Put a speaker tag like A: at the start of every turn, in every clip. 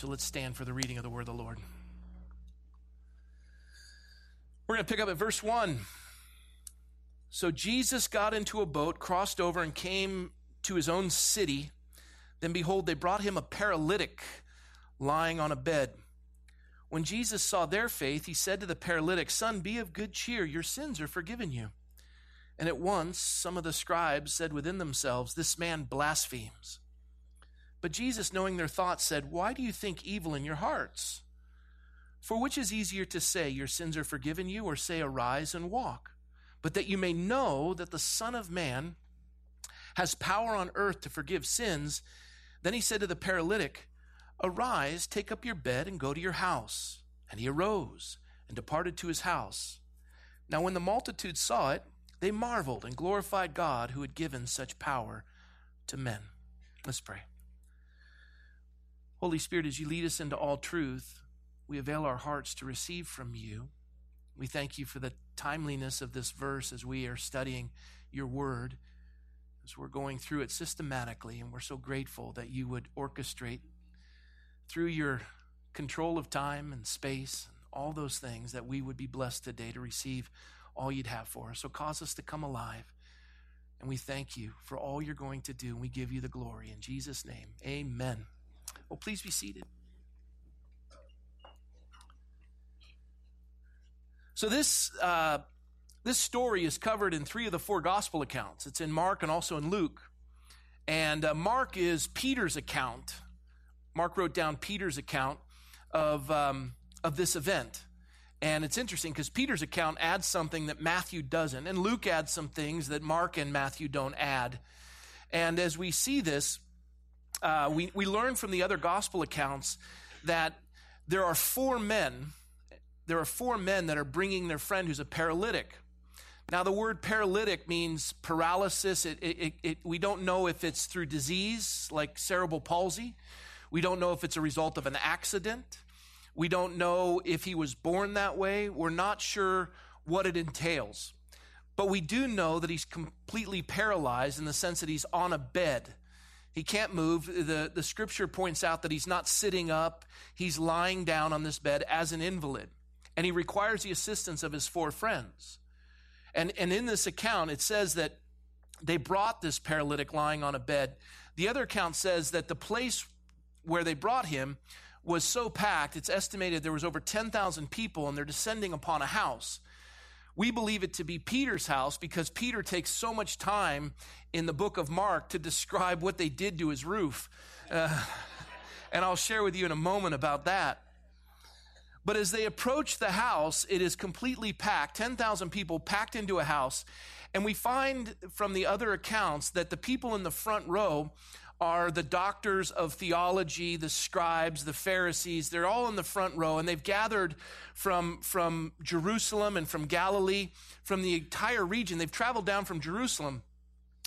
A: So let's stand for the reading of the word of the Lord. We're going to pick up at verse 1. So Jesus got into a boat, crossed over, and came to his own city. Then behold, they brought him a paralytic lying on a bed. When Jesus saw their faith, he said to the paralytic, Son, be of good cheer, your sins are forgiven you. And at once some of the scribes said within themselves, This man blasphemes. But Jesus, knowing their thoughts, said, Why do you think evil in your hearts? For which is easier to say, Your sins are forgiven you, or say, Arise and walk? But that you may know that the Son of Man has power on earth to forgive sins. Then he said to the paralytic, Arise, take up your bed, and go to your house. And he arose and departed to his house. Now, when the multitude saw it, they marveled and glorified God who had given such power to men. Let's pray. Holy Spirit, as you lead us into all truth, we avail our hearts to receive from you. We thank you for the timeliness of this verse as we are studying your word, as we're going through it systematically, and we're so grateful that you would orchestrate through your control of time and space and all those things that we would be blessed today to receive all you'd have for us. So cause us to come alive. And we thank you for all you're going to do. And we give you the glory. In Jesus' name, amen. Well, please be seated. So this uh, this story is covered in three of the four gospel accounts. It's in Mark and also in Luke. And uh, Mark is Peter's account Mark wrote down Peter's account of, um, of this event. And it's interesting because Peter's account adds something that Matthew doesn't, and Luke adds some things that Mark and Matthew don't add. And as we see this, uh, we, we learn from the other gospel accounts that there are four men. There are four men that are bringing their friend who's a paralytic. Now, the word paralytic means paralysis. It, it, it, we don't know if it's through disease like cerebral palsy. We don't know if it's a result of an accident. We don't know if he was born that way. We're not sure what it entails. But we do know that he's completely paralyzed in the sense that he's on a bed. He can't move. The, the scripture points out that he's not sitting up, he's lying down on this bed as an invalid. And he requires the assistance of his four friends. And, and in this account, it says that they brought this paralytic lying on a bed. The other account says that the place where they brought him was so packed, it's estimated there was over 10,000 people and they're descending upon a house. We believe it to be Peter's house because Peter takes so much time in the book of Mark to describe what they did to his roof. Uh, and I'll share with you in a moment about that. But as they approach the house, it is completely packed 10,000 people packed into a house. And we find from the other accounts that the people in the front row are the doctors of theology, the scribes, the Pharisees. They're all in the front row, and they've gathered from, from Jerusalem and from Galilee, from the entire region. They've traveled down from Jerusalem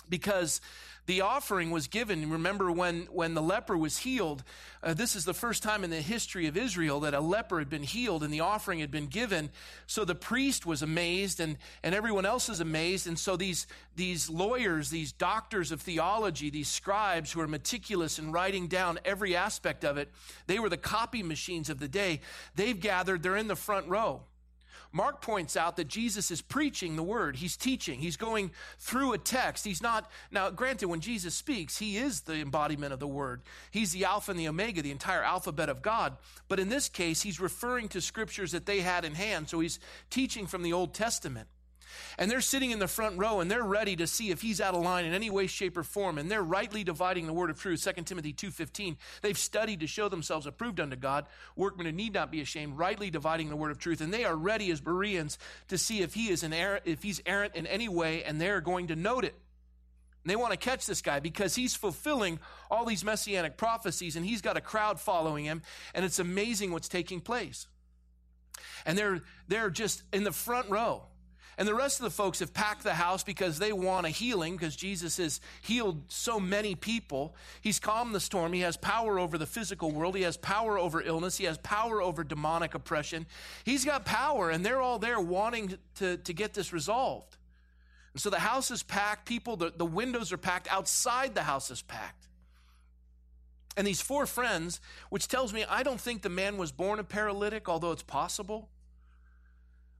A: because the offering was given. Remember when, when the leper was healed, uh, this is the first time in the history of Israel that a leper had been healed and the offering had been given. So the priest was amazed and, and everyone else is amazed. And so these, these lawyers, these doctors of theology, these scribes who are meticulous in writing down every aspect of it, they were the copy machines of the day. They've gathered, they're in the front row. Mark points out that Jesus is preaching the word. He's teaching. He's going through a text. He's not, now, granted, when Jesus speaks, he is the embodiment of the word. He's the Alpha and the Omega, the entire alphabet of God. But in this case, he's referring to scriptures that they had in hand. So he's teaching from the Old Testament. And they're sitting in the front row and they're ready to see if he's out of line in any way, shape, or form. And they're rightly dividing the word of truth. 2 Timothy 2.15. They've studied to show themselves approved unto God, workmen who need not be ashamed, rightly dividing the word of truth. And they are ready as Bereans to see if he is an errant, if he's errant in any way, and they're going to note it. And they want to catch this guy because he's fulfilling all these messianic prophecies and he's got a crowd following him, and it's amazing what's taking place. And they're they're just in the front row. And the rest of the folks have packed the house because they want a healing because Jesus has healed so many people. He's calmed the storm. He has power over the physical world. He has power over illness. He has power over demonic oppression. He's got power, and they're all there wanting to, to get this resolved. And so the house is packed. People, the, the windows are packed. Outside the house is packed. And these four friends, which tells me I don't think the man was born a paralytic, although it's possible.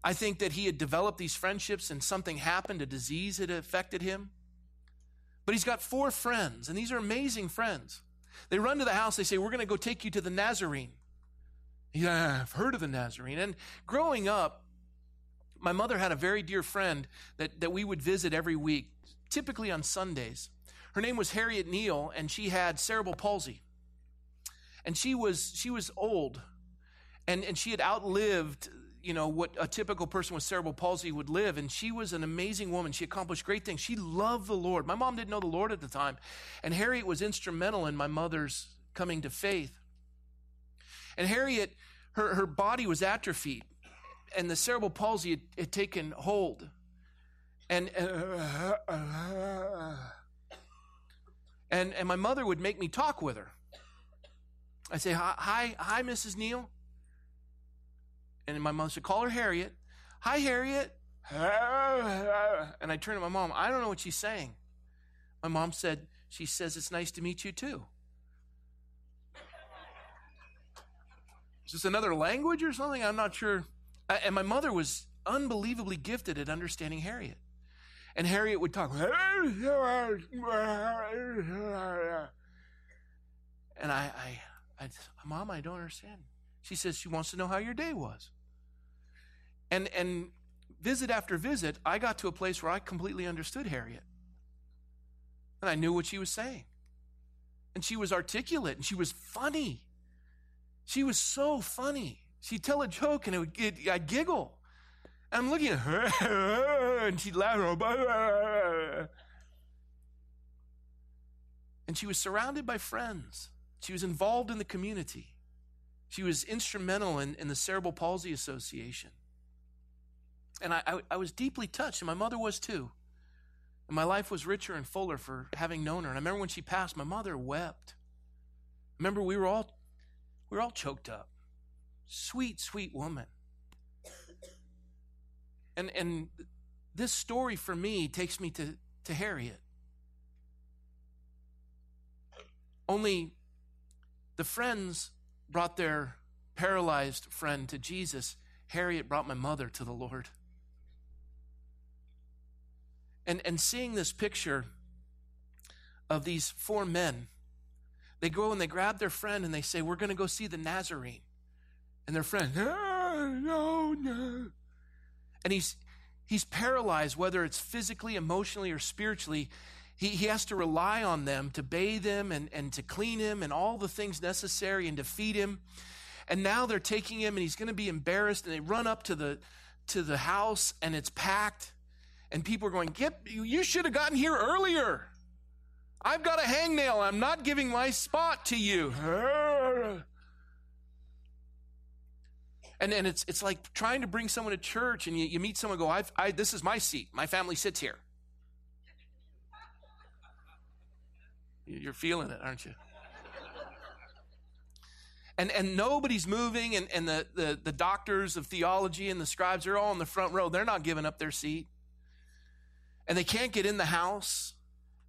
A: I think that he had developed these friendships and something happened, a disease had affected him. But he's got four friends, and these are amazing friends. They run to the house, they say, We're going to go take you to the Nazarene. Yeah, I've heard of the Nazarene. And growing up, my mother had a very dear friend that, that we would visit every week, typically on Sundays. Her name was Harriet Neal, and she had cerebral palsy. And she was she was old, and, and she had outlived you know what a typical person with cerebral palsy would live and she was an amazing woman. She accomplished great things. She loved the lord. My mom didn't know the lord at the time and harriet was instrumental in my mother's coming to faith. And harriet her, her body was atrophied and the cerebral palsy had, had taken hold. And uh, and and my mother would make me talk with her. I'd say hi hi, hi mrs neal and my mom said, call her Harriet. Hi, Harriet. And I turned to my mom. I don't know what she's saying. My mom said, she says, it's nice to meet you too. Is this another language or something? I'm not sure. And my mother was unbelievably gifted at understanding Harriet. And Harriet would talk. And I, I, I, Mom, I don't understand. She says she wants to know how your day was. And, and visit after visit, I got to a place where I completely understood Harriet. And I knew what she was saying. And she was articulate and she was funny. She was so funny. She'd tell a joke and it would I'd giggle. And I'm looking at her and she'd laugh. And she was surrounded by friends. She was involved in the community. She was instrumental in, in the Cerebral Palsy Association. And I, I, I was deeply touched, and my mother was too. And my life was richer and fuller for having known her. And I remember when she passed, my mother wept. Remember, we were all we were all choked up. Sweet, sweet woman. And and this story for me takes me to, to Harriet. Only the friends brought their paralyzed friend to Jesus, Harriet brought my mother to the Lord. And, and seeing this picture of these four men, they go and they grab their friend and they say, We're going to go see the Nazarene. And their friend, no, no, no. And he's, he's paralyzed, whether it's physically, emotionally, or spiritually. He, he has to rely on them to bathe him and, and to clean him and all the things necessary and to feed him. And now they're taking him and he's going to be embarrassed. And they run up to the, to the house and it's packed. And people are going, Get, you should have gotten here earlier. I've got a hangnail. I'm not giving my spot to you. And, and it's, it's like trying to bring someone to church and you, you meet someone go, I've, I, this is my seat. My family sits here. You're feeling it, aren't you? And, and nobody's moving, and, and the, the, the doctors of theology and the scribes are all in the front row. They're not giving up their seat. And they can't get in the house.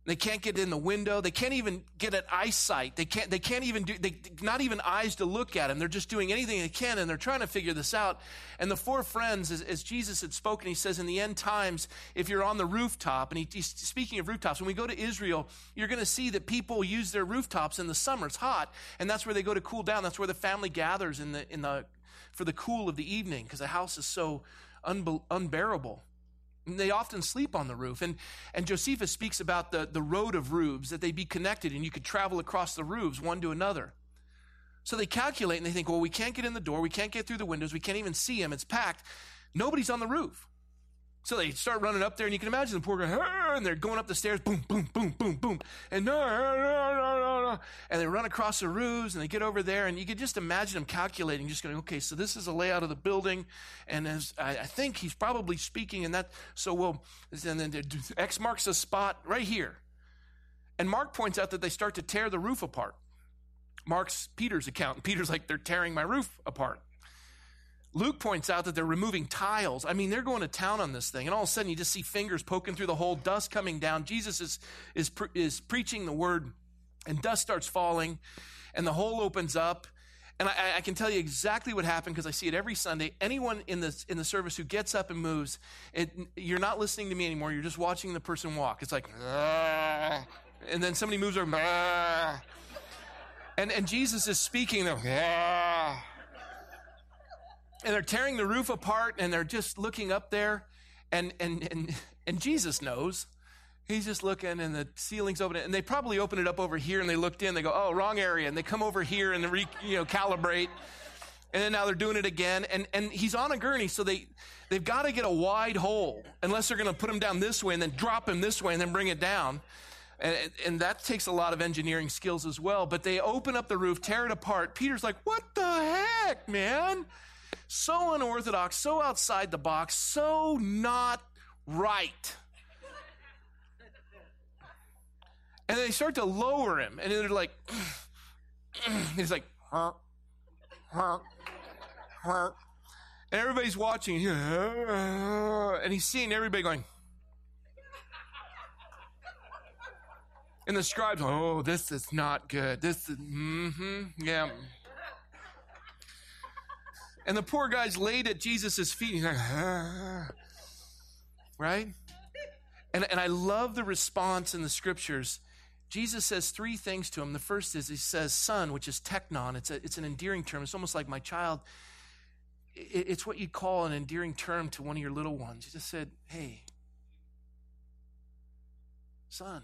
A: They can't get in the window. They can't even get an eyesight. They can't, they can't even do, they, not even eyes to look at him. They're just doing anything they can and they're trying to figure this out. And the four friends, as, as Jesus had spoken, he says, in the end times, if you're on the rooftop, and he, he's speaking of rooftops, when we go to Israel, you're going to see that people use their rooftops in the summer. It's hot. And that's where they go to cool down. That's where the family gathers in the, in the, for the cool of the evening because the house is so unbe- unbearable. And they often sleep on the roof. And, and Josephus speaks about the, the road of roofs, that they be connected and you could travel across the roofs one to another. So they calculate and they think, well, we can't get in the door. We can't get through the windows. We can't even see them. It's packed. Nobody's on the roof. So they start running up there, and you can imagine the poor guy, and they're going up the stairs, boom, boom, boom, boom, boom, and no, no, no, and they run across the roofs, and they get over there, and you can just imagine them calculating, just going, okay, so this is a layout of the building, and as I, I think he's probably speaking, and that, so we'll, and then X marks the spot right here, and Mark points out that they start to tear the roof apart. Mark's Peter's account, and Peter's like, they're tearing my roof apart. Luke points out that they're removing tiles. I mean, they're going to town on this thing. And all of a sudden, you just see fingers poking through the hole, dust coming down. Jesus is, is, is preaching the word. And dust starts falling, and the hole opens up. And I, I can tell you exactly what happened because I see it every Sunday. Anyone in the, in the service who gets up and moves, it, you're not listening to me anymore. You're just watching the person walk. It's like, ah, and then somebody moves over, ah, and, and Jesus is speaking. Ah, and they're tearing the roof apart and they're just looking up there and and and, and jesus knows he's just looking and the ceiling's open and they probably open it up over here and they looked in they go oh wrong area and they come over here and re, you know calibrate. And then now they're doing it again and and he's on a gurney so they they've got to get a wide hole unless they're going to put him down this way and then drop him this way and then bring it down. And, and that takes a lot of engineering skills as well but they open up the roof tear it apart. Peter's like what the heck man? So unorthodox, so outside the box, so not right. And they start to lower him, and they're like, he's like, huh, huh, huh. And everybody's watching, and he's seeing everybody going. And the scribes, oh, this is not good. This is, mm-hmm, yeah. And the poor guy's laid at Jesus' feet. He's like, right? And, and I love the response in the scriptures. Jesus says three things to him. The first is he says, son, which is teknon. It's, a, it's an endearing term. It's almost like my child. It, it's what you'd call an endearing term to one of your little ones. He just said, hey, son.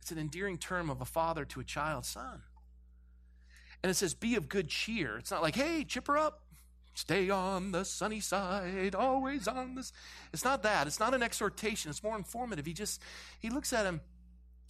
A: It's an endearing term of a father to a child, son. And it says, be of good cheer. It's not like, hey, chipper up. Stay on the sunny side, always on this. It's not that. It's not an exhortation. It's more informative. He just, he looks at him,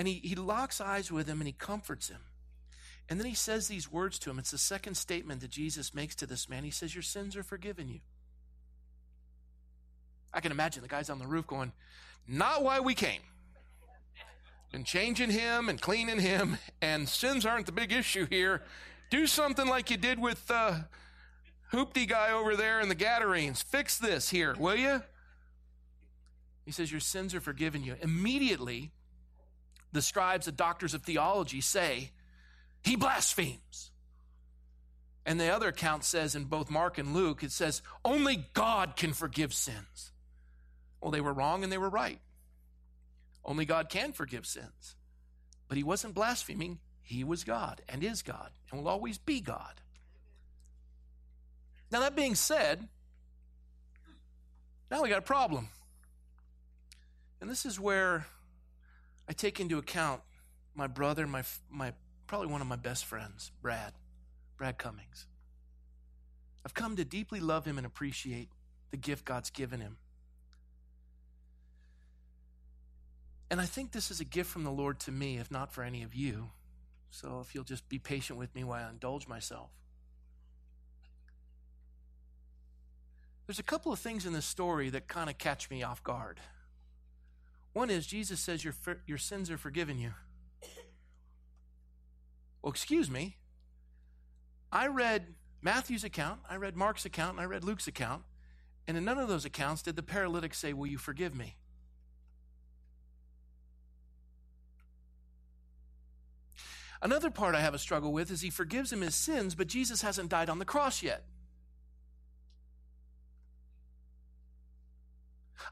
A: And he, he locks eyes with him and he comforts him. And then he says these words to him. It's the second statement that Jesus makes to this man. He says, Your sins are forgiven you. I can imagine the guys on the roof going, Not why we came and changing him and cleaning him, and sins aren't the big issue here. Do something like you did with the uh, hoopty guy over there in the Gadarenes. Fix this here, will you? He says, Your sins are forgiven you. Immediately, the scribes, the doctors of theology say, He blasphemes. And the other account says in both Mark and Luke, it says, Only God can forgive sins. Well, they were wrong and they were right. Only God can forgive sins. But he wasn't blaspheming. He was God and is God and will always be God. Now, that being said, now we got a problem. And this is where I take into account my brother, my, my probably one of my best friends, Brad, Brad Cummings. I've come to deeply love him and appreciate the gift God's given him. And I think this is a gift from the Lord to me, if not for any of you. So if you'll just be patient with me while I indulge myself. There's a couple of things in this story that kind of catch me off guard. One is Jesus says your, your sins are forgiven you. Well, excuse me. I read Matthew's account, I read Mark's account, and I read Luke's account, and in none of those accounts did the paralytic say, Will you forgive me? Another part I have a struggle with is he forgives him his sins, but Jesus hasn't died on the cross yet.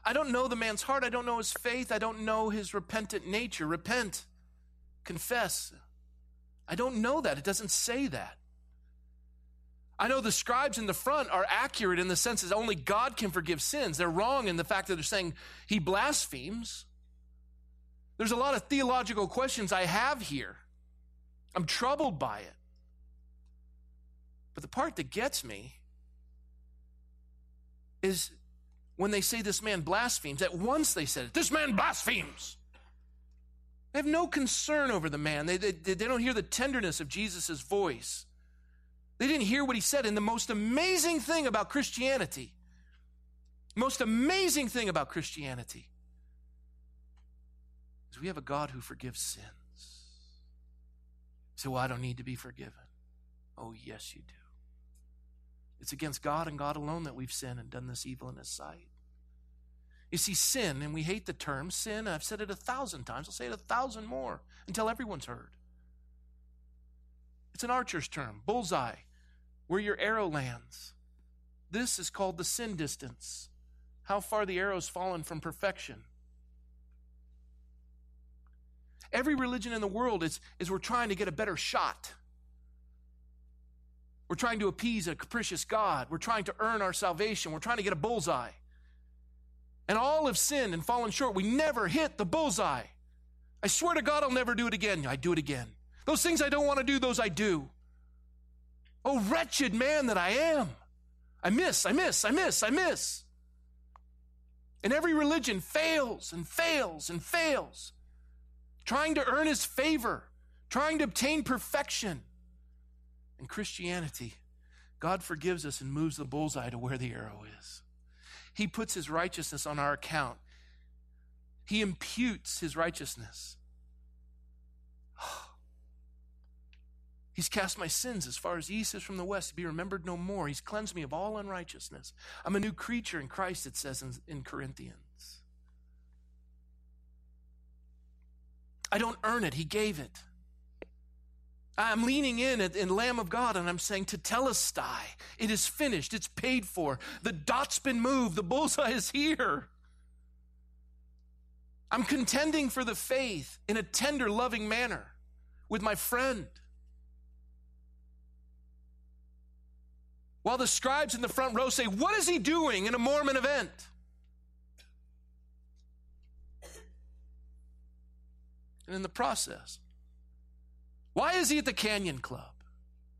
A: I don't know the man's heart. I don't know his faith. I don't know his repentant nature. Repent, confess. I don't know that. It doesn't say that. I know the scribes in the front are accurate in the sense that only God can forgive sins. They're wrong in the fact that they're saying he blasphemes. There's a lot of theological questions I have here. I'm troubled by it. But the part that gets me is when they say this man blasphemes. At once they said this man blasphemes. They have no concern over the man. They, they, they don't hear the tenderness of Jesus' voice. They didn't hear what he said. And the most amazing thing about Christianity, most amazing thing about Christianity, is we have a God who forgives sins. So well, I don't need to be forgiven. Oh, yes, you do. It's against God and God alone that we've sinned and done this evil in His sight. You see, sin, and we hate the term sin, I've said it a thousand times, I'll say it a thousand more until everyone's heard. It's an archer's term, bullseye, where your arrow lands. This is called the sin distance, how far the arrow's fallen from perfection. Every religion in the world is, is we're trying to get a better shot. We're trying to appease a capricious God. We're trying to earn our salvation. We're trying to get a bullseye. And all have sinned and fallen short. We never hit the bullseye. I swear to God, I'll never do it again. I do it again. Those things I don't want to do, those I do. Oh, wretched man that I am. I miss, I miss, I miss, I miss. And every religion fails and fails and fails, trying to earn his favor, trying to obtain perfection. In Christianity, God forgives us and moves the bullseye to where the arrow is. He puts his righteousness on our account. He imputes his righteousness. He's cast my sins as far as east is from the west to be remembered no more. He's cleansed me of all unrighteousness. I'm a new creature in Christ, it says in, in Corinthians. I don't earn it, He gave it. I'm leaning in at, in Lamb of God and I'm saying, Tetelestai, it is finished, it's paid for. The dot's been moved, the bullseye is here. I'm contending for the faith in a tender, loving manner with my friend. While the scribes in the front row say, What is he doing in a Mormon event? And in the process, why is he at the Canyon Club?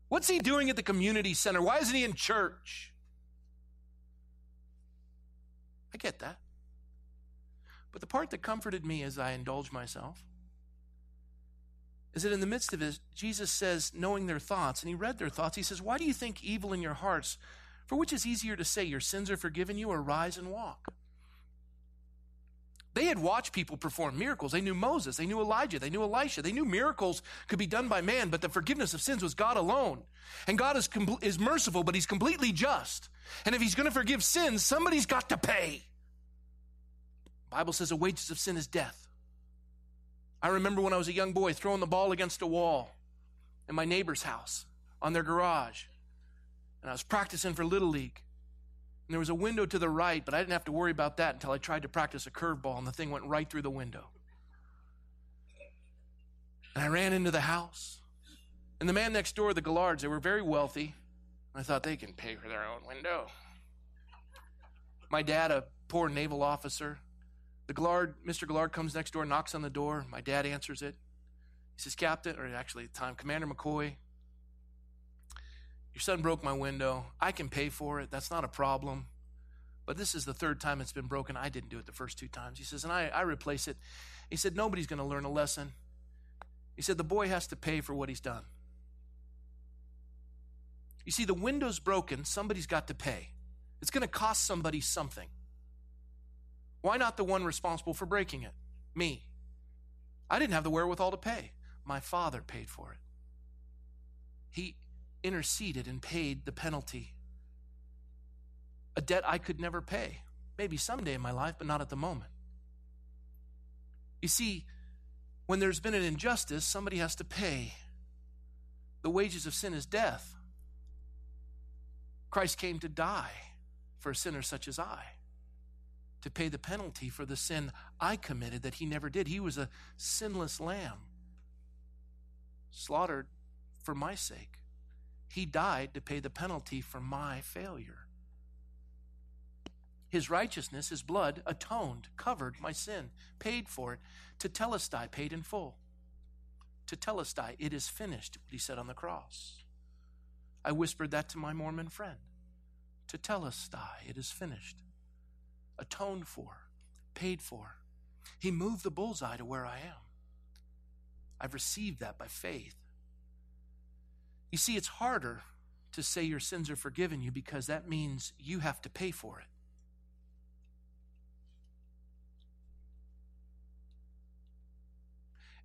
A: What's he doing at the community center? Why isn't he in church? I get that. But the part that comforted me as I indulged myself is that in the midst of it, Jesus says, knowing their thoughts, and he read their thoughts, he says, Why do you think evil in your hearts? For which is easier to say, Your sins are forgiven you, or rise and walk? They had watched people perform miracles. They knew Moses, they knew Elijah, they knew Elisha. They knew miracles could be done by man, but the forgiveness of sins was God alone. And God is, com- is merciful, but he's completely just. And if he's going to forgive sins, somebody's got to pay. The Bible says the wages of sin is death. I remember when I was a young boy throwing the ball against a wall in my neighbor's house on their garage. And I was practicing for Little League. And there was a window to the right, but I didn't have to worry about that until I tried to practice a curveball, and the thing went right through the window. And I ran into the house. And the man next door, the Gallards, they were very wealthy. I thought they can pay for their own window. My dad, a poor naval officer, the Gallard, Mr. Gallard comes next door, knocks on the door. My dad answers it. He says, Captain, or actually at the time, Commander McCoy, your son broke my window. I can pay for it. That's not a problem. But this is the third time it's been broken. I didn't do it the first two times. He says, and I, I replace it. He said, nobody's going to learn a lesson. He said, the boy has to pay for what he's done. You see, the window's broken. Somebody's got to pay. It's going to cost somebody something. Why not the one responsible for breaking it? Me. I didn't have the wherewithal to pay. My father paid for it. He, interceded and paid the penalty. A debt I could never pay. Maybe someday in my life, but not at the moment. You see, when there's been an injustice, somebody has to pay. The wages of sin is death. Christ came to die for a sinner such as I, to pay the penalty for the sin I committed that he never did. He was a sinless lamb, slaughtered for my sake. He died to pay the penalty for my failure. His righteousness, his blood, atoned, covered my sin, paid for it. To Tetelestai, paid in full. To Tetelestai, it is finished, what he said on the cross. I whispered that to my Mormon friend. To Tetelestai, it is finished. Atoned for, paid for. He moved the bullseye to where I am. I've received that by faith. You see, it's harder to say your sins are forgiven you because that means you have to pay for it.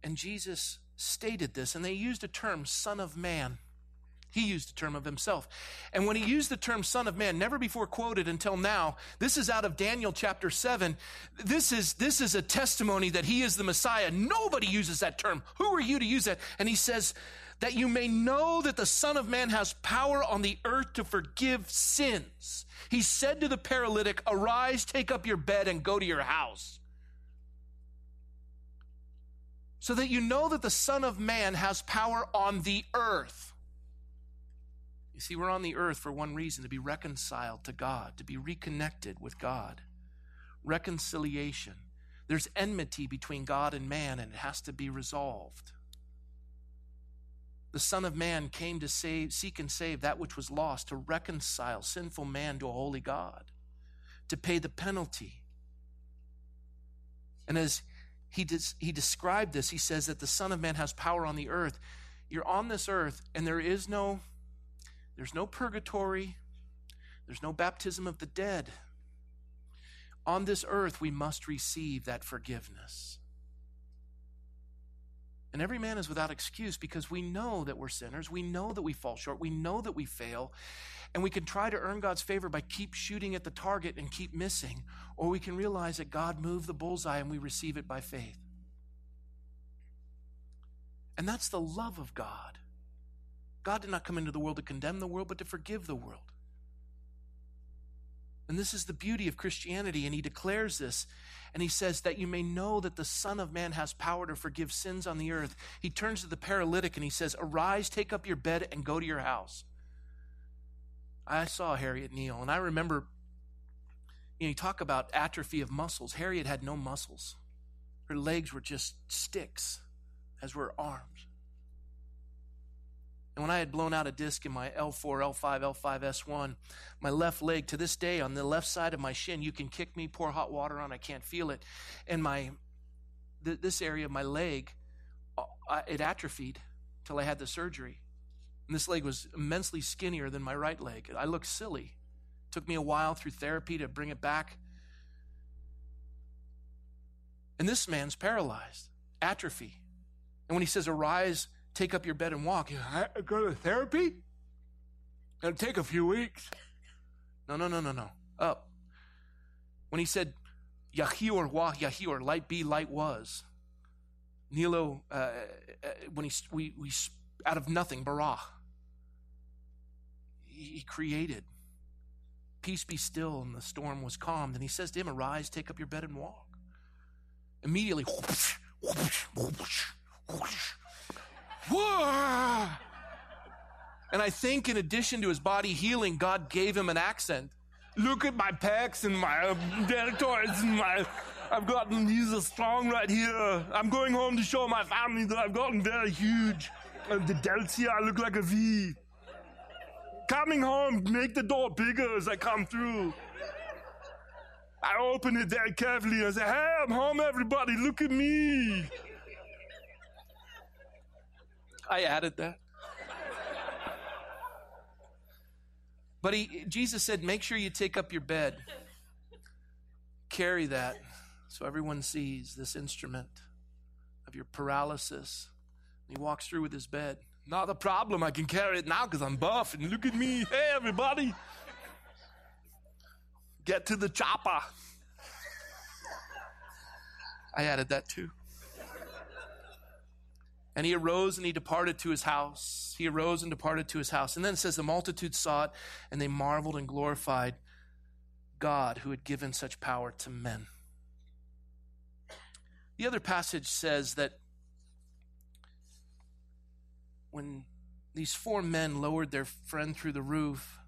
A: And Jesus stated this, and they used a term, Son of Man. He used a term of himself. And when he used the term Son of Man, never before quoted until now, this is out of Daniel chapter 7. This is, this is a testimony that he is the Messiah. Nobody uses that term. Who are you to use that? And he says, that you may know that the Son of Man has power on the earth to forgive sins. He said to the paralytic, Arise, take up your bed, and go to your house so that you know that the Son of Man has power on the earth. You see, we're on the earth for one reason to be reconciled to God, to be reconnected with God. Reconciliation. There's enmity between God and man, and it has to be resolved. The Son of Man came to save, seek and save that which was lost, to reconcile sinful man to a holy God, to pay the penalty. And as he, des- he described this. He says that the Son of Man has power on the earth. You're on this earth, and there is no, there's no purgatory, there's no baptism of the dead. On this earth, we must receive that forgiveness. And every man is without excuse because we know that we're sinners. We know that we fall short. We know that we fail. And we can try to earn God's favor by keep shooting at the target and keep missing. Or we can realize that God moved the bullseye and we receive it by faith. And that's the love of God. God did not come into the world to condemn the world, but to forgive the world. And this is the beauty of Christianity. And he declares this. And he says that you may know that the Son of Man has power to forgive sins on the earth. He turns to the paralytic and he says, Arise, take up your bed, and go to your house. I saw Harriet Neal, and I remember, you know, you talk about atrophy of muscles. Harriet had no muscles. Her legs were just sticks, as were her arms. And when I had blown out a disc in my L4, L5, L5, S1, my left leg, to this day, on the left side of my shin, you can kick me, pour hot water on, I can't feel it. And my, th- this area of my leg, uh, it atrophied till I had the surgery. And this leg was immensely skinnier than my right leg. I looked silly. It took me a while through therapy to bring it back. And this man's paralyzed, atrophy. And when he says, Arise, take up your bed and walk, I go to therapy? It'll take a few weeks. No, no, no, no, no. Up. When he said, Yahior wa Yahior, light be, light was. Nilo, uh, uh when he, we, we, out of nothing, barah, he created. Peace be still, and the storm was calmed. And he says to him, Arise, take up your bed and walk. Immediately, whoosh, whoosh, whoosh, and I think, in addition to his body healing, God gave him an accent. Look at my pecs and my uh, deltoids and my. I've gotten, these are strong right here. I'm going home to show my family that I've gotten very huge. And the delts here, I look like a V. Coming home, make the door bigger as I come through. I open it very carefully I say, Hey, I'm home, everybody. Look at me. I added that. But he, Jesus said, Make sure you take up your bed. Carry that so everyone sees this instrument of your paralysis. He walks through with his bed. Not a problem. I can carry it now because I'm buff. And look at me. Hey, everybody. Get to the chopper. I added that too. And he arose and he departed to his house. He arose and departed to his house. And then it says, The multitude saw it, and they marveled and glorified God who had given such power to men. The other passage says that when these four men lowered their friend through the roof,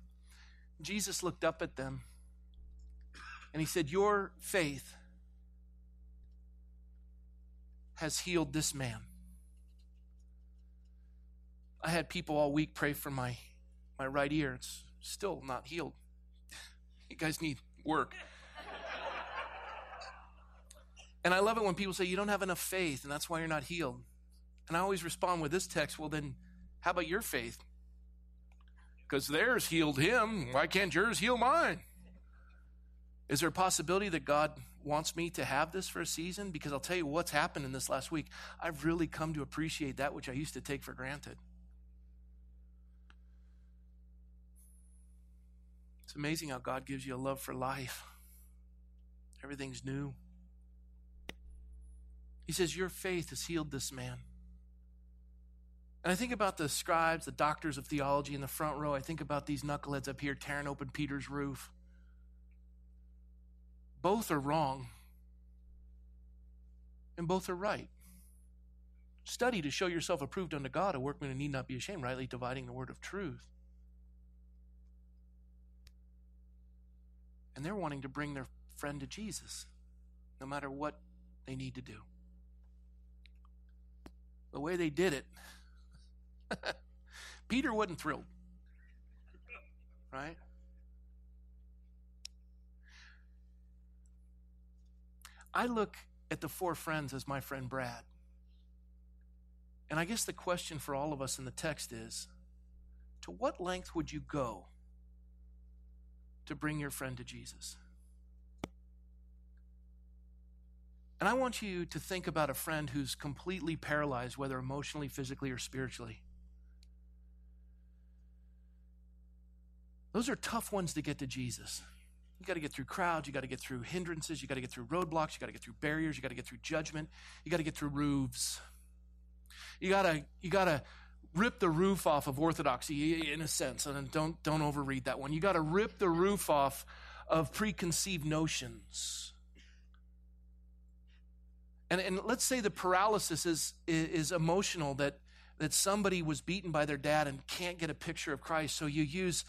A: Jesus looked up at them and he said, Your faith has healed this man. I had people all week pray for my, my right ear. It's still not healed. You guys need work. And I love it when people say, You don't have enough faith, and that's why you're not healed. And I always respond with this text well, then how about your faith? Because theirs healed him. Why can't yours heal mine? Is there a possibility that God wants me to have this for a season? Because I'll tell you what's happened in this last week. I've really come to appreciate that which I used to take for granted. Amazing how God gives you a love for life. Everything's new. He says, Your faith has healed this man. And I think about the scribes, the doctors of theology in the front row. I think about these knuckleheads up here tearing open Peter's roof. Both are wrong, and both are right. Study to show yourself approved unto God, a workman who need not be ashamed, rightly dividing the word of truth. And they're wanting to bring their friend to Jesus, no matter what they need to do. The way they did it, Peter wasn't thrilled. Right? I look at the four friends as my friend Brad. And I guess the question for all of us in the text is to what length would you go to bring your friend to Jesus? And I want you to think about a friend who's completely paralyzed, whether emotionally, physically, or spiritually. Those are tough ones to get to Jesus. You got to get through crowds, you got to get through hindrances, you got to get through roadblocks, you got to get through barriers, you got to get through judgment, you got to get through roofs. You got to you got to rip the roof off of orthodoxy in a sense, and don't don't overread that one. You got to rip the roof off of preconceived notions. And, and let's say the paralysis is, is emotional, that, that somebody was beaten by their dad and can't get a picture of Christ. So you use,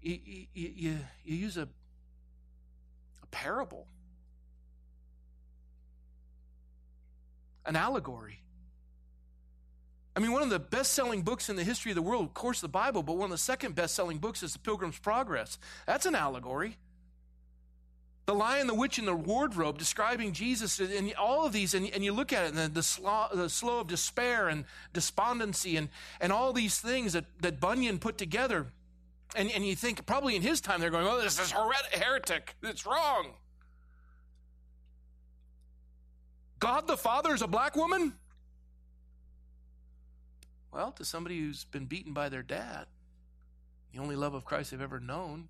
A: you, you, you, use a, a parable, an allegory. I mean, one of the best selling books in the history of the world, of course, the Bible, but one of the second best selling books is The Pilgrim's Progress. That's an allegory. The Lion, the Witch, and the Wardrobe describing Jesus and all of these, and, and you look at it, and the, the, slough, the slough of despair and despondency and, and all these things that, that Bunyan put together. And, and you think, probably in his time, they're going, oh, this is heretic. It's wrong. God the Father is a black woman? Well, to somebody who's been beaten by their dad, the only love of Christ they've ever known,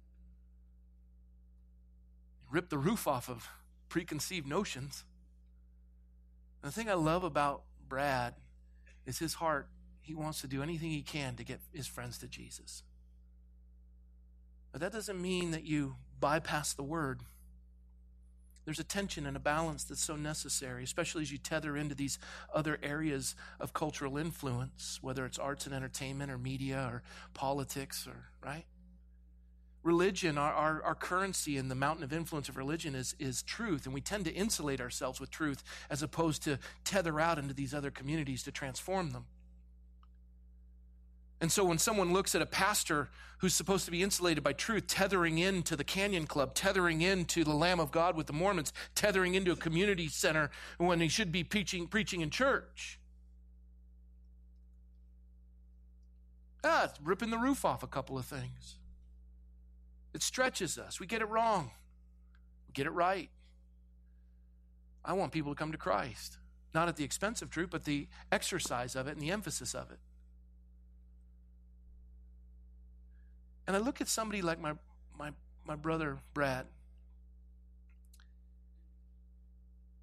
A: rip the roof off of preconceived notions. the thing I love about Brad is his heart. He wants to do anything he can to get his friends to Jesus. But that doesn't mean that you bypass the word. There's a tension and a balance that's so necessary, especially as you tether into these other areas of cultural influence, whether it's arts and entertainment or media or politics or, right? religion, our, our, our, currency and the mountain of influence of religion is, is truth. And we tend to insulate ourselves with truth as opposed to tether out into these other communities to transform them. And so when someone looks at a pastor who's supposed to be insulated by truth, tethering into the Canyon Club, tethering into the Lamb of God with the Mormons, tethering into a community center when he should be preaching, preaching in church. Ah, it's ripping the roof off a couple of things. It stretches us. We get it wrong. We get it right. I want people to come to Christ, not at the expense of truth, but the exercise of it and the emphasis of it. And I look at somebody like my, my, my brother Brad.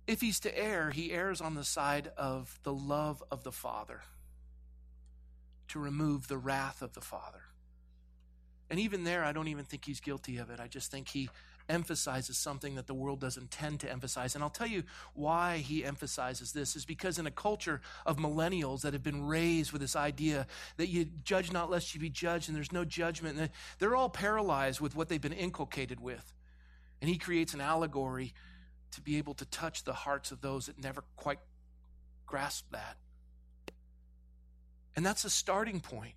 A: If he's to err, he errs on the side of the love of the Father to remove the wrath of the Father. And even there, I don't even think he's guilty of it. I just think he emphasizes something that the world doesn't tend to emphasize. And I'll tell you why he emphasizes this is because in a culture of millennials that have been raised with this idea that you judge not lest you be judged and there's no judgment, they're all paralyzed with what they've been inculcated with. And he creates an allegory to be able to touch the hearts of those that never quite grasp that. And that's a starting point.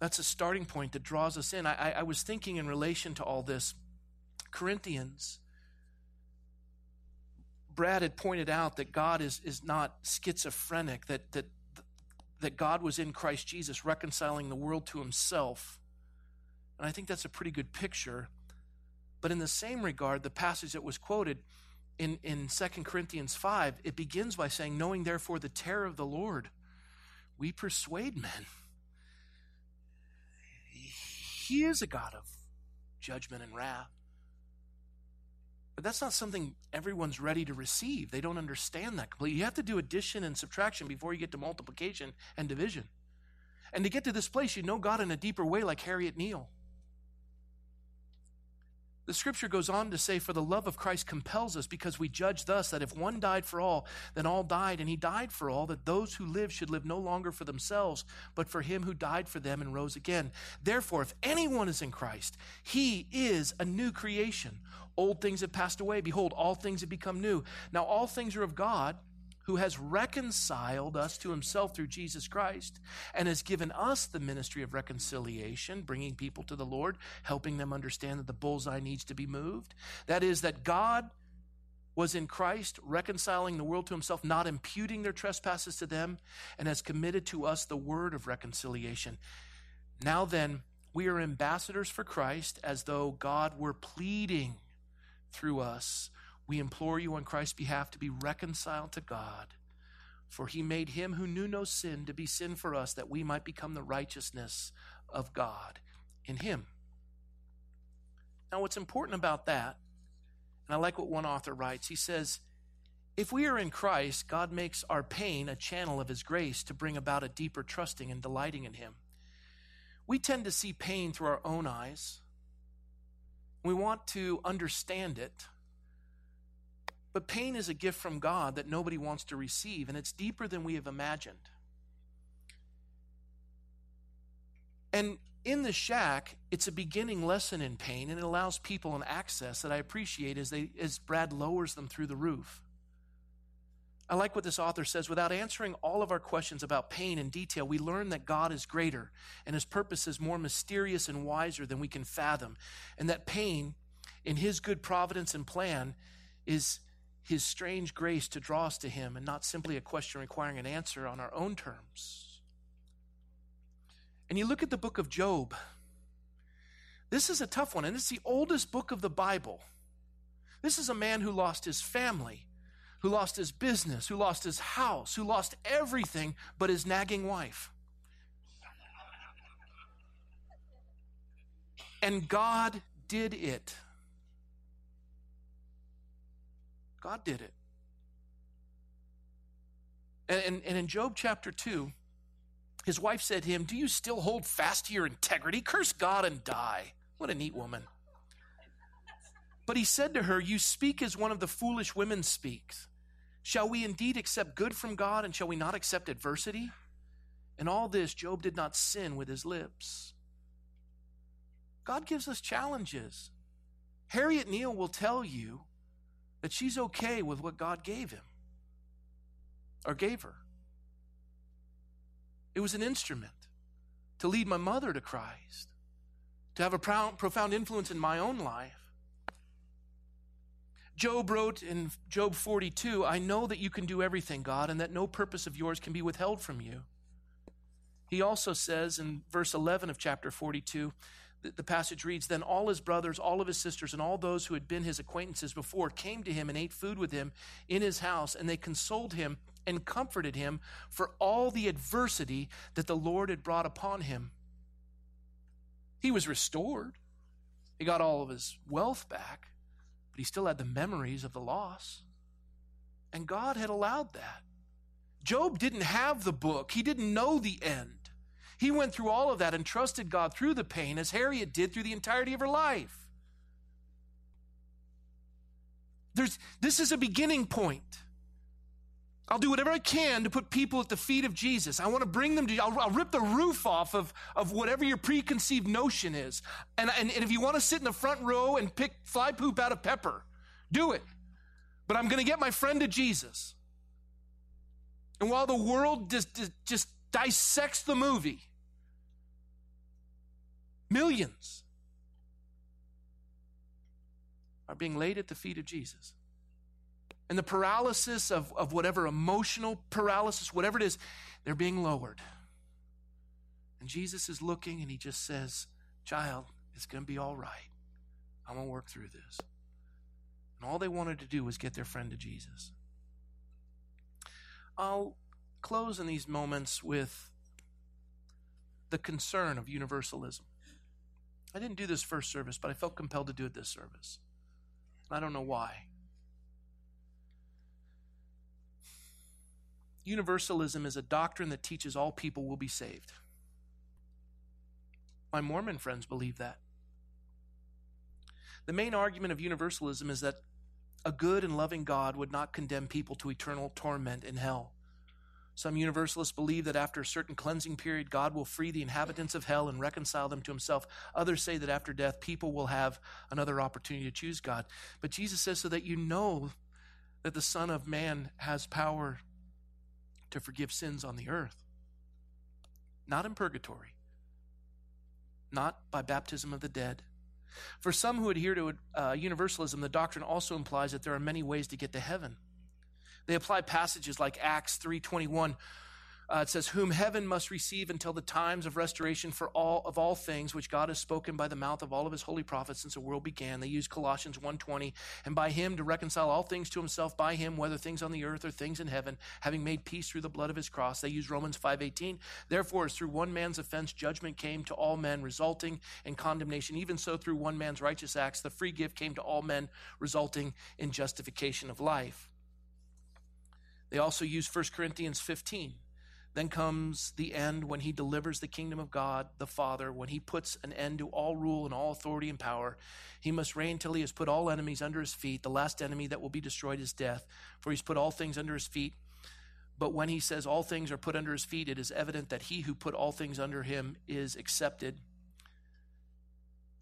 A: That's a starting point that draws us in. I, I, was thinking in relation to all this, Corinthians Brad had pointed out that God is, is not schizophrenic, that, that, that God was in Christ Jesus reconciling the world to himself. And I think that's a pretty good picture. But in the same regard, the passage that was quoted in, in 2 Corinthians 5, it begins by saying, Knowing therefore the terror of the Lord, we persuade men. He is a God of judgment and wrath. But that's not something everyone's ready to receive. They don't understand that completely. You have to do addition and subtraction before you get to multiplication and division. And to get to this place, you know God in a deeper way, like Harriet Neal. The scripture goes on to say, For the love of Christ compels us, because we judge thus that if one died for all, then all died, and he died for all, that those who live should live no longer for themselves, but for him who died for them and rose again. Therefore, if anyone is in Christ, he is a new creation. Old things have passed away. Behold, all things have become new. Now, all things are of God who has reconciled us to himself through Jesus Christ and has given us the ministry of reconciliation, bringing people to the Lord, helping them understand that the bullseye needs to be moved. That is, that God was in Christ, reconciling the world to himself, not imputing their trespasses to them, and has committed to us the word of reconciliation. Now then, we are ambassadors for Christ as though God were pleading through us we implore you on Christ's behalf to be reconciled to God. For he made him who knew no sin to be sin for us, that we might become the righteousness of God in him. Now, what's important about that, and I like what one author writes, he says, if we are in Christ, God makes our pain a channel of his grace to bring about a deeper trusting and delighting in him. We tend to see pain through our own eyes. We want to understand it. But pain is a gift from God that nobody wants to receive, and it's deeper than we have imagined. And in the shack, it's a beginning lesson in pain, and it allows people an access that I appreciate as they as Brad lowers them through the roof. I like what this author says. Without answering all of our questions about pain in detail, we learn that God is greater and his purpose is more mysterious and wiser than we can fathom, and that pain, in his good providence and plan, is his strange grace to draw us to him and not simply a question requiring an answer on our own terms. And you look at the book of Job. This is a tough one, and it's the oldest book of the Bible. This is a man who lost his family, who lost his business, who lost his house, who lost everything but his nagging wife. And God did it. God did it. And, and, and, in Job chapter 2, his wife said to him, Do you still hold fast to your integrity? Curse God and die. What a neat woman. But he said to her, You speak as one of the foolish women speaks. Shall we indeed accept good from God, and shall we not accept adversity? In all this, Job did not sin with his lips. God gives us challenges. Harriet Neal will tell you that she's okay with what God gave him or gave her. It was an instrument to lead my mother to Christ, to have a profound influence in my own life. Job wrote in Job 42 I know that you can do everything, God, and that no purpose of yours can be withheld from you. He also says in verse 11 of chapter 42 the passage reads Then all his brothers, all of his sisters, and all those who had been his acquaintances before came to him and ate food with him in his house, and they consoled him and comforted him for all the adversity that the Lord had brought upon him. He was restored, he got all of his wealth back, but he still had the memories of the loss. And God had allowed that. Job didn't have the book, he didn't know the end. He went through all of that and trusted God through the pain as Harriet did through the entirety of her life. There's, this is a beginning point. I'll do whatever I can to put people at the feet of Jesus. I want to bring them to, I'll, I'll rip the roof off of, of whatever your preconceived notion is. And, and, and if you want to sit in the front row and pick fly poop out of pepper, do it. But I'm going to get my friend to Jesus. And while the world just, just dissects the movie. Millions are being laid at the feet of Jesus. and the paralysis of, of whatever emotional paralysis, whatever it is, they're being lowered. And Jesus is looking and he just says, Child, it's going to be all right. I'm going to work through this. And all they wanted to do was get their friend to Jesus. I'll close in these moments with the concern of universalism. I didn't do this first service, but I felt compelled to do it this service. I don't know why. Universalism is a doctrine that teaches all people will be saved. My Mormon friends believe that. The main argument of universalism is that a good and loving God would not condemn people to eternal torment in hell. Some universalists believe that after a certain cleansing period, God will free the inhabitants of hell and reconcile them to himself. Others say that after death, people will have another opportunity to choose God. But Jesus says so that you know that the Son of Man has power to forgive sins on the earth, not in purgatory, not by baptism of the dead. For some who adhere to uh, universalism, the doctrine also implies that there are many ways to get to heaven. They apply passages like Acts 3:21 uh, it says, "Whom heaven must receive until the times of restoration for all of all things, which God has spoken by the mouth of all of His holy prophets since the world began." They use Colossians 1:20, and by Him to reconcile all things to Himself, by Him, whether things on the earth or things in heaven, having made peace through the blood of His cross. They use Romans 5:18. Therefore, as through one man's offense judgment came to all men, resulting in condemnation, even so through one man's righteous acts the free gift came to all men, resulting in justification of life. They also use 1 Corinthians 15. Then comes the end when he delivers the kingdom of God, the Father, when he puts an end to all rule and all authority and power. He must reign till he has put all enemies under his feet. The last enemy that will be destroyed is death, for he's put all things under his feet. But when he says all things are put under his feet, it is evident that he who put all things under him is accepted.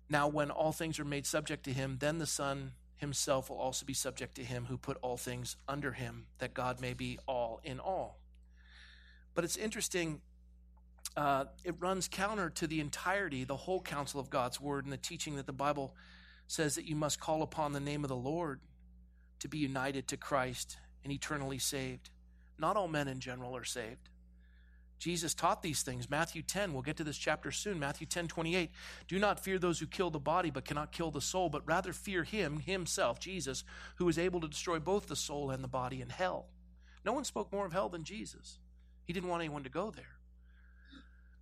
A: Now, when all things are made subject to him, then the Son himself will also be subject to him who put all things under him, that God may be all in all. But it's interesting, uh, it runs counter to the entirety, the whole counsel of God's word, and the teaching that the Bible says that you must call upon the name of the Lord to be united to Christ and eternally saved. Not all men in general are saved. Jesus taught these things. Matthew 10, we'll get to this chapter soon. Matthew 10, 28. Do not fear those who kill the body but cannot kill the soul, but rather fear him, himself, Jesus, who is able to destroy both the soul and the body in hell. No one spoke more of hell than Jesus. He didn't want anyone to go there.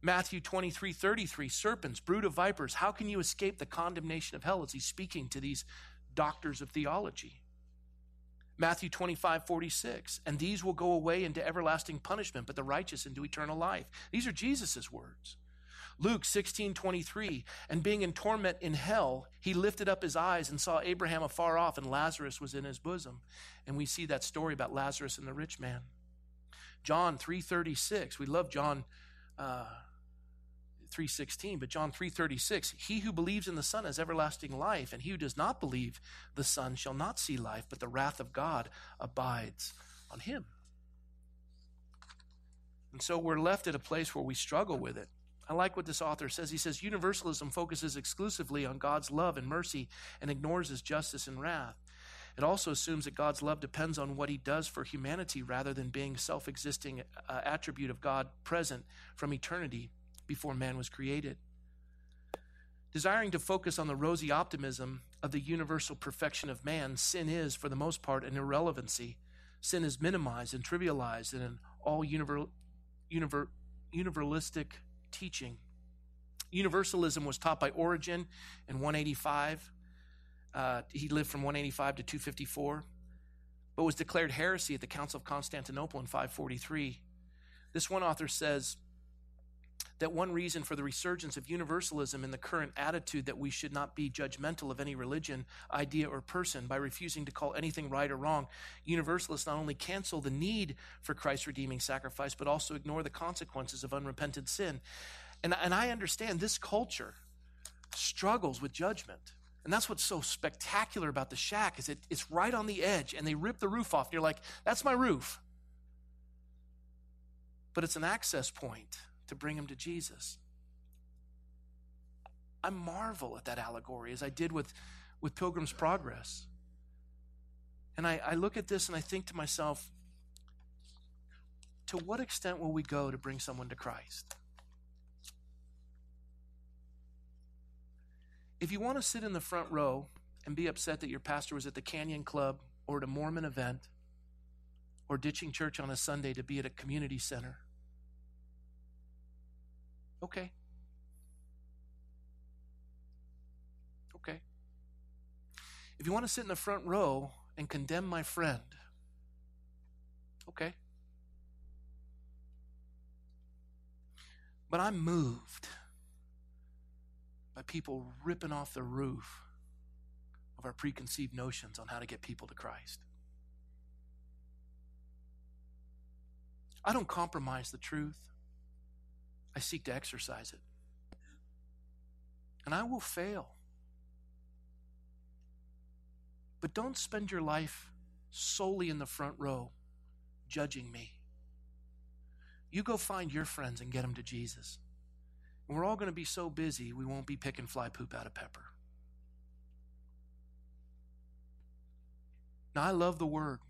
A: Matthew 23, 33. Serpents, brood of vipers, how can you escape the condemnation of hell? As he's speaking to these doctors of theology. Matthew 25, 46. And these will go away into everlasting punishment, but the righteous into eternal life. These are Jesus' words. Luke 16, 23. And being in torment in hell, he lifted up his eyes and saw Abraham afar off, and Lazarus was in his bosom. And we see that story about Lazarus and the rich man. John 3:36. We love John uh, 3:16, but John 3:36, he who believes in the Son has everlasting life, and he who does not believe the Son shall not see life, but the wrath of God abides on him. And so we're left at a place where we struggle with it. I like what this author says. He says universalism focuses exclusively on God's love and mercy and ignores his justice and wrath. It also assumes that God's love depends on what he does for humanity rather than being self-existing uh, attribute of God present from eternity before man was created. Desiring to focus on the rosy optimism of the universal perfection of man, sin is, for the most part, an irrelevancy. Sin is minimized and trivialized in an all univer, univer, universalistic teaching. Universalism was taught by Origen in 185. Uh, he lived from 185 to 254, but was declared heresy at the Council of Constantinople in 543. This one author says, that one reason for the resurgence of universalism in the current attitude that we should not be judgmental of any religion, idea, or person by refusing to call anything right or wrong, universalists not only cancel the need for Christ's redeeming sacrifice, but also ignore the consequences of unrepented sin. And, and I understand this culture struggles with judgment. And that's what's so spectacular about the shack is it, it's right on the edge and they rip the roof off and you're like, that's my roof. But it's an access point to bring him to Jesus. I marvel at that allegory as I did with, with Pilgrim's Progress. And I, I look at this and I think to myself, to what extent will we go to bring someone to Christ? If you want to sit in the front row and be upset that your pastor was at the Canyon Club or at a Mormon event or ditching church on a Sunday to be at a community center, okay. Okay. If you want to sit in the front row and condemn my friend, okay. But I'm moved by people ripping off the roof of our preconceived notions on how to get people to Christ. I don't compromise the truth, I seek to exercise it. And I will fail. But don't spend your life solely in the front row judging me. You go find your friends and get them to Jesus. And we're all going to be so busy, we won't be picking fly poop out of pepper. Now, I love the word,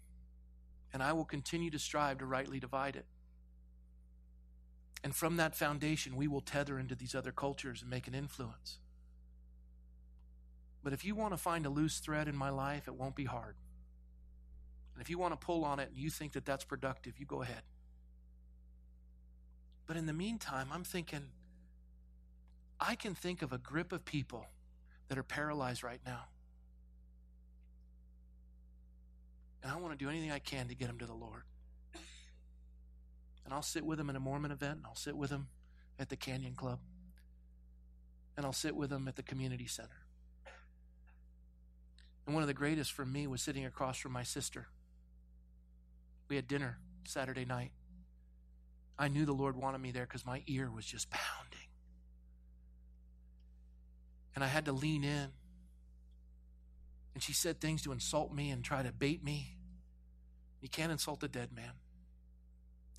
A: and I will continue to strive to rightly divide it. And from that foundation, we will tether into these other cultures and make an influence. But if you want to find a loose thread in my life, it won't be hard. And if you want to pull on it and you think that that's productive, you go ahead. But in the meantime, I'm thinking, I can think of a grip of people that are paralyzed right now. And I want to do anything I can to get them to the Lord. And I'll sit with them in a Mormon event, and I'll sit with them at the Canyon Club, and I'll sit with them at the community center. And one of the greatest for me was sitting across from my sister. We had dinner Saturday night. I knew the Lord wanted me there because my ear was just pounding. And I had to lean in. And she said things to insult me and try to bait me. You can't insult a dead man.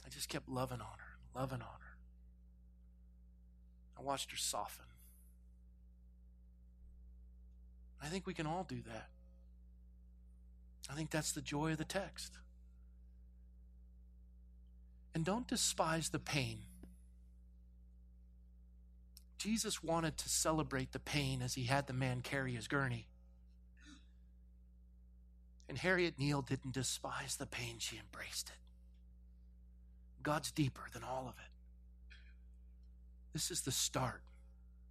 A: I just kept loving on her, loving on her. I watched her soften. I think we can all do that. I think that's the joy of the text. And don't despise the pain. Jesus wanted to celebrate the pain as he had the man carry his gurney. And Harriet Neal didn't despise the pain, she embraced it. God's deeper than all of it. This is the start,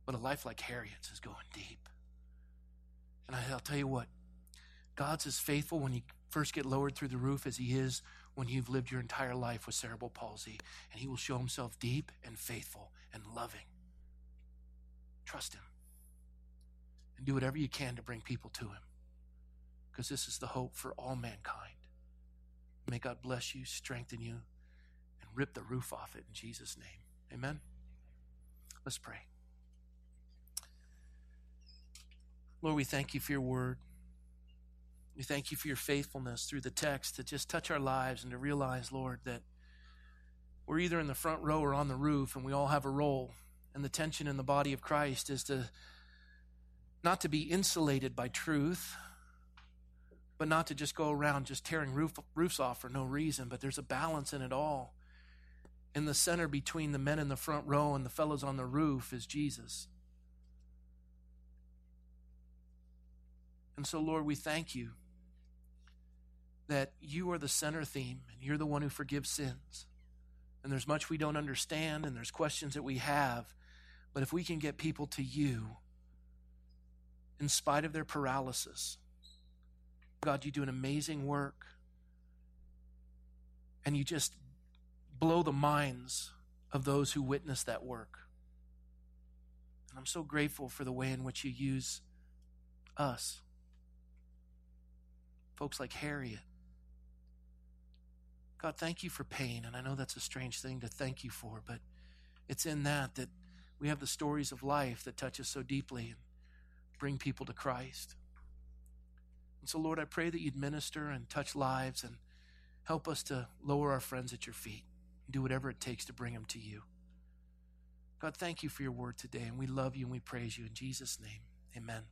A: but a life like Harriet's is going deep. And I'll tell you what, God's as faithful when you first get lowered through the roof as he is when you've lived your entire life with cerebral palsy. And he will show himself deep and faithful and loving. Trust him. And do whatever you can to bring people to him. Because this is the hope for all mankind. May God bless you, strengthen you, rip the roof off it in Jesus' name. Amen. Let's pray. Lord, we thank you for your word. We thank you for your faithfulness through the text to just touch our lives and to realize, Lord, that we're either in the front row or on the roof and we all have a role. And the tension in the body of Christ is to not to be insulated by truth, but not to just go around just tearing roof, roofs off for no reason, but there's a balance in it all. In the center between the men in the front row and the fellows on the roof is Jesus. And so, Lord, we thank you that you are the center theme and you're the one who forgives sins. And there's much we don't understand and there's questions that we have. But if we can get people to you in spite of their paralysis, God, you do an amazing work. And you just blow the minds of those who witness that work. And I'm so grateful for the way in which you use us folks like Harriet. God, thank you for pain. And I know that's a strange thing to thank you for, but it's in that that we have the stories of life that touch us so deeply and bring people to Christ. And so, Lord, I pray that you'd minister and touch lives and help us to lower our friends at your feet and do whatever it takes to bring them to you. God, thank you for your word today, and we love you and we praise you. In Jesus' name, amen.